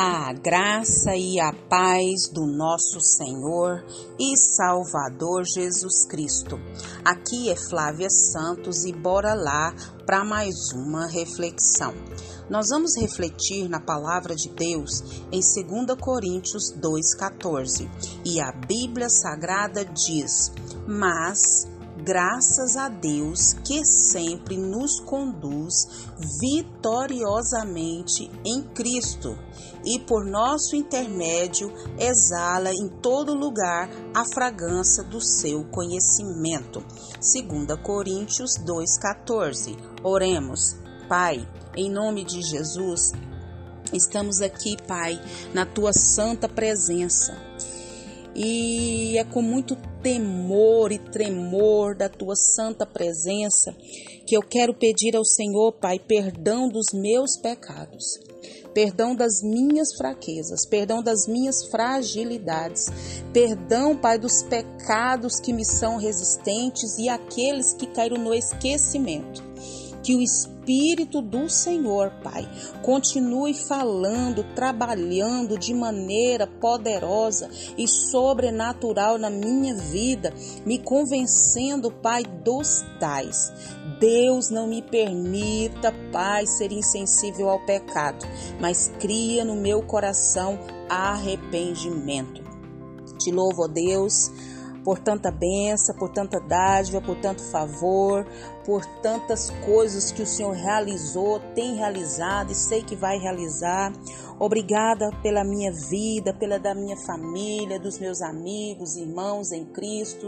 A graça e a paz do nosso Senhor e Salvador Jesus Cristo. Aqui é Flávia Santos e bora lá para mais uma reflexão. Nós vamos refletir na palavra de Deus em 2 Coríntios 2,14 e a Bíblia Sagrada diz: Mas graças a Deus que sempre nos conduz vitoriosamente em Cristo e por nosso intermédio exala em todo lugar a fragrância do seu conhecimento. 2 Coríntios 2,14. Oremos, Pai, em nome de Jesus, estamos aqui, Pai, na tua santa presença. E é com muito temor e tremor da tua santa presença que eu quero pedir ao Senhor, Pai, perdão dos meus pecados perdão das minhas fraquezas, perdão das minhas fragilidades, perdão, Pai, dos pecados que me são resistentes e aqueles que caíram no esquecimento. Que o Espírito do Senhor, Pai, continue falando, trabalhando de maneira poderosa e sobrenatural na minha vida, me convencendo, Pai, dos tais. Deus não me permita, Pai, ser insensível ao pecado, mas cria no meu coração arrependimento. Te louvo, ó Deus por tanta benção, por tanta dádiva, por tanto favor, por tantas coisas que o Senhor realizou, tem realizado e sei que vai realizar. Obrigada pela minha vida, pela da minha família, dos meus amigos, irmãos em Cristo.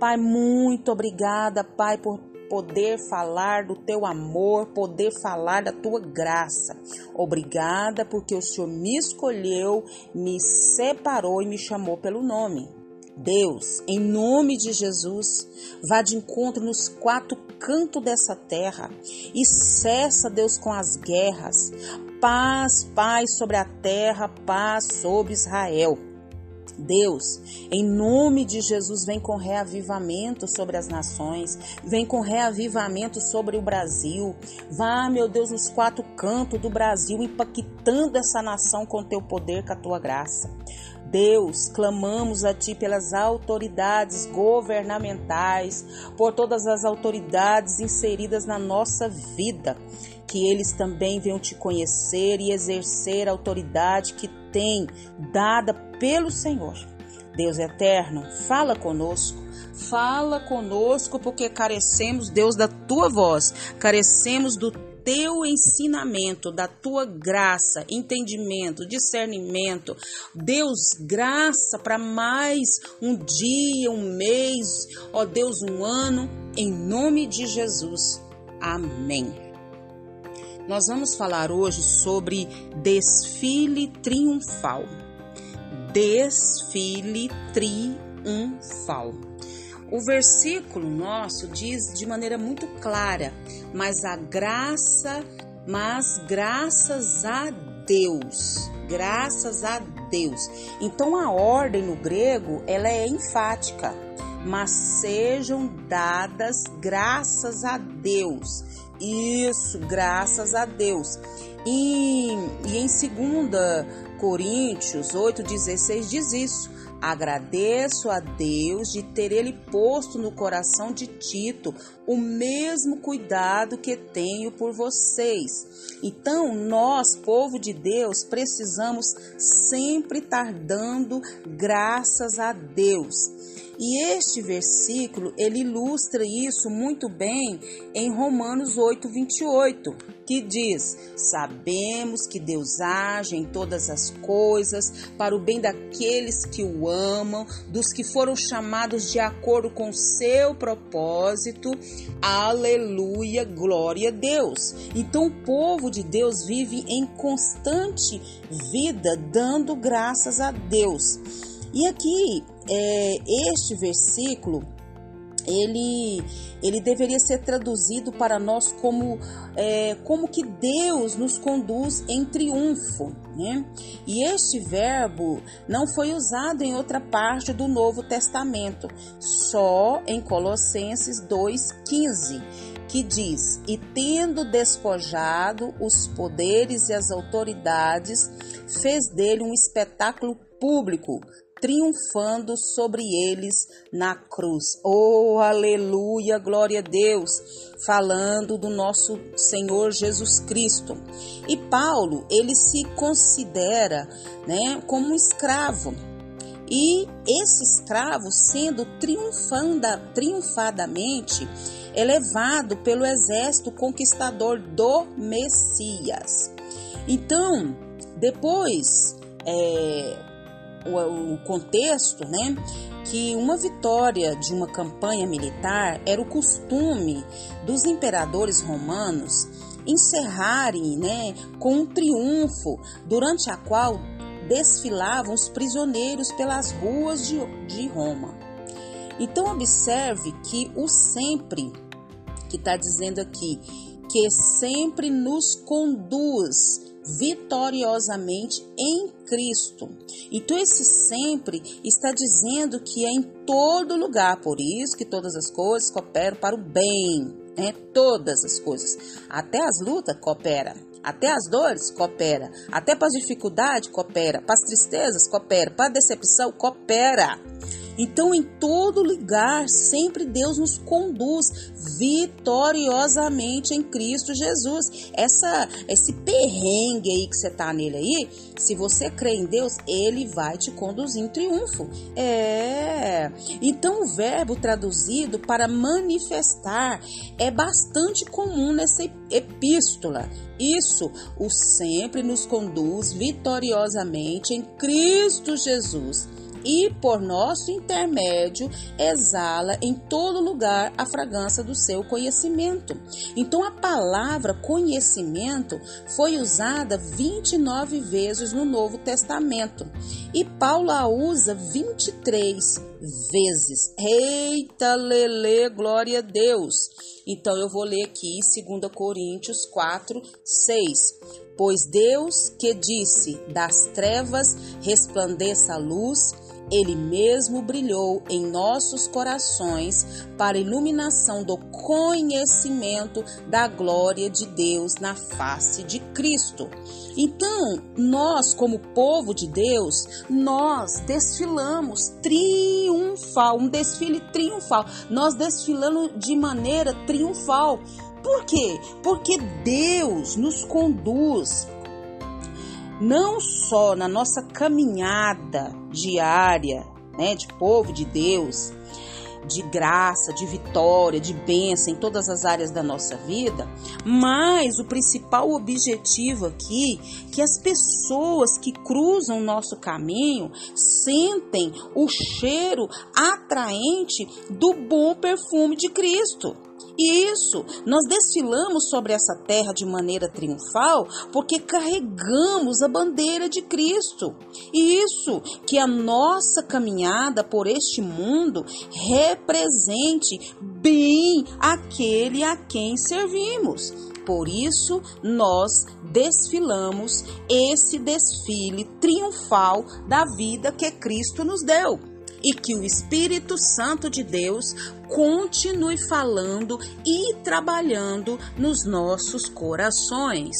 Pai, muito obrigada, Pai, por poder falar do teu amor, poder falar da tua graça. Obrigada porque o Senhor me escolheu, me separou e me chamou pelo nome. Deus, em nome de Jesus, vá de encontro nos quatro cantos dessa terra e cessa, Deus, com as guerras. Paz, paz sobre a terra, paz sobre Israel. Deus, em nome de Jesus, vem com reavivamento sobre as nações, vem com reavivamento sobre o Brasil. Vá, meu Deus, nos quatro cantos do Brasil, impactando essa nação com teu poder, com a tua graça. Deus, clamamos a Ti pelas autoridades governamentais, por todas as autoridades inseridas na nossa vida, que eles também venham te conhecer e exercer a autoridade que tem dada pelo Senhor. Deus eterno, fala conosco, fala conosco, porque carecemos, Deus, da tua voz, carecemos do teu ensinamento, da tua graça, entendimento, discernimento. Deus, graça para mais um dia, um mês, ó Deus, um ano, em nome de Jesus. Amém. Nós vamos falar hoje sobre desfile triunfal. Desfile triunfal. O versículo nosso diz de maneira muito clara: mas a graça, mas graças a Deus, graças a Deus. Então a ordem no grego ela é enfática, mas sejam dadas graças a Deus. Isso, graças a Deus. E, e em 2 Coríntios 8,16 diz isso Agradeço a Deus de ter Ele posto no coração de Tito o mesmo cuidado que tenho por vocês. Então, nós, povo de Deus, precisamos sempre estar dando graças a Deus. E este versículo, ele ilustra isso muito bem em Romanos 8, 28, que diz: Sabemos que Deus age em todas as coisas para o bem daqueles que o amam, dos que foram chamados de acordo com seu propósito. Aleluia, glória a Deus. Então o povo de Deus vive em constante vida dando graças a Deus. E aqui, é, este versículo, ele, ele deveria ser traduzido para nós como, é, como que Deus nos conduz em triunfo. Né? E este verbo não foi usado em outra parte do Novo Testamento, só em Colossenses 2,15 que diz: E tendo despojado os poderes e as autoridades, fez dele um espetáculo público, triunfando sobre eles na cruz. Oh, aleluia, glória a Deus, falando do nosso Senhor Jesus Cristo. E Paulo, ele se considera, né, como um escravo. E esse escravo sendo triunfanda, triunfadamente elevado pelo exército conquistador do Messias. Então, depois é, o, o contexto, né? que uma vitória de uma campanha militar era o costume dos imperadores romanos encerrarem né, com um triunfo, durante a qual desfilavam os prisioneiros pelas ruas de, de Roma. Então, observe que o sempre, que está dizendo aqui, que sempre nos conduz vitoriosamente em Cristo. Então, esse sempre está dizendo que é em todo lugar, por isso que todas as coisas cooperam para o bem, né? Todas as coisas, até as lutas coopera, até as dores coopera, até para as dificuldades coopera, para as tristezas coopera, para a decepção coopera. Então, em todo lugar, sempre Deus nos conduz vitoriosamente em Cristo Jesus. Essa, esse perrengue aí que você tá nele aí, se você crê em Deus, ele vai te conduzir em triunfo. É. Então, o verbo traduzido para manifestar é bastante comum nessa epístola. Isso o sempre nos conduz vitoriosamente em Cristo Jesus e, por nosso intermédio, exala em todo lugar a fragrância do seu conhecimento. Então, a palavra conhecimento foi usada 29 vezes no Novo Testamento e Paulo a usa 23 vezes. Eita, lele, glória a Deus! Então, eu vou ler aqui 2 Coríntios 4, 6. Pois Deus que disse: Das trevas resplandeça a luz, ele mesmo brilhou em nossos corações para iluminação do conhecimento da glória de Deus na face de Cristo. Então, nós, como povo de Deus, nós desfilamos triunfal, um desfile triunfal. Nós desfilando de maneira triunfal. Por quê? Porque Deus nos conduz não só na nossa caminhada diária, né, de povo de Deus, de graça, de vitória, de bênção em todas as áreas da nossa vida, mas o principal objetivo aqui que as pessoas que cruzam o nosso caminho sentem o cheiro atraente do bom perfume de Cristo. E isso, nós desfilamos sobre essa terra de maneira triunfal porque carregamos a bandeira de Cristo. Isso, que a nossa caminhada por este mundo represente bem aquele a quem servimos. Por isso, nós desfilamos esse desfile triunfal da vida que Cristo nos deu e que o Espírito Santo de Deus continue falando e trabalhando nos nossos corações.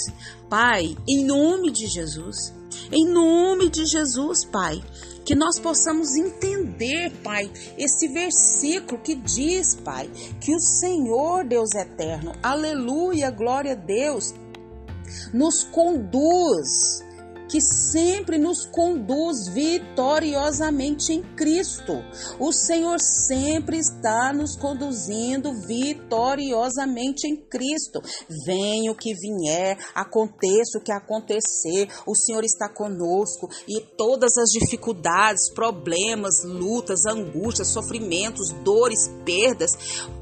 Pai, em nome de Jesus, em nome de Jesus, Pai, que nós possamos entender, Pai, esse versículo que diz, Pai, que o Senhor Deus eterno, aleluia, glória a Deus, nos conduz que sempre nos conduz vitoriosamente em Cristo. O Senhor sempre está nos conduzindo vitoriosamente em Cristo. Venha o que vier, aconteça o que acontecer, o Senhor está conosco e todas as dificuldades, problemas, lutas, angústias, sofrimentos, dores, perdas,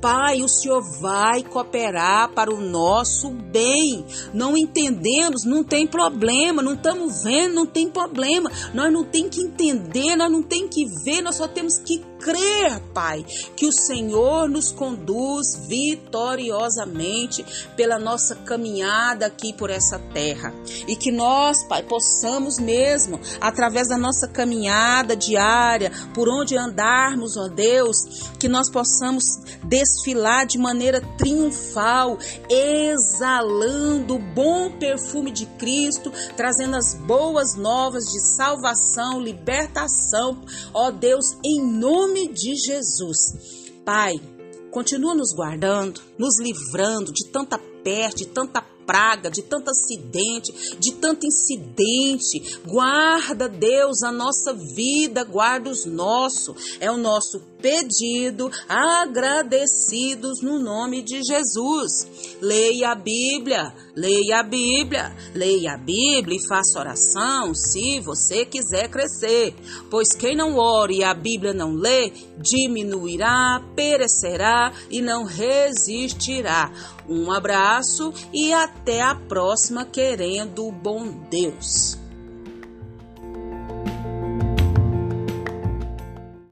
Pai, o Senhor vai cooperar para o nosso bem. Não entendemos, não tem problema, não estamos vendo, não tem problema. Nós não tem que entender, nós não tem que ver, nós só temos que crer, Pai, que o Senhor nos conduz vitoriosamente pela nossa caminhada aqui por essa terra. E que nós, Pai, possamos mesmo, através da nossa caminhada diária, por onde andarmos, ó Deus, que nós possamos desfilar de maneira triunfal, exalando o bom perfume de Cristo, trazendo as boas novas de salvação, libertação, ó Deus, em nome de Jesus. Pai, continua nos guardando, nos livrando de tanta peste, de tanta praga, de tanto acidente, de tanto incidente. Guarda, Deus, a nossa vida, guarda os nossos. É o nosso pedido, agradecidos no nome de Jesus. Leia a Bíblia, leia a Bíblia, leia a Bíblia e faça oração se você quiser crescer. Pois quem não ore e a Bíblia não lê, diminuirá, perecerá e não resistirá. Um abraço e até a próxima, querendo o bom Deus.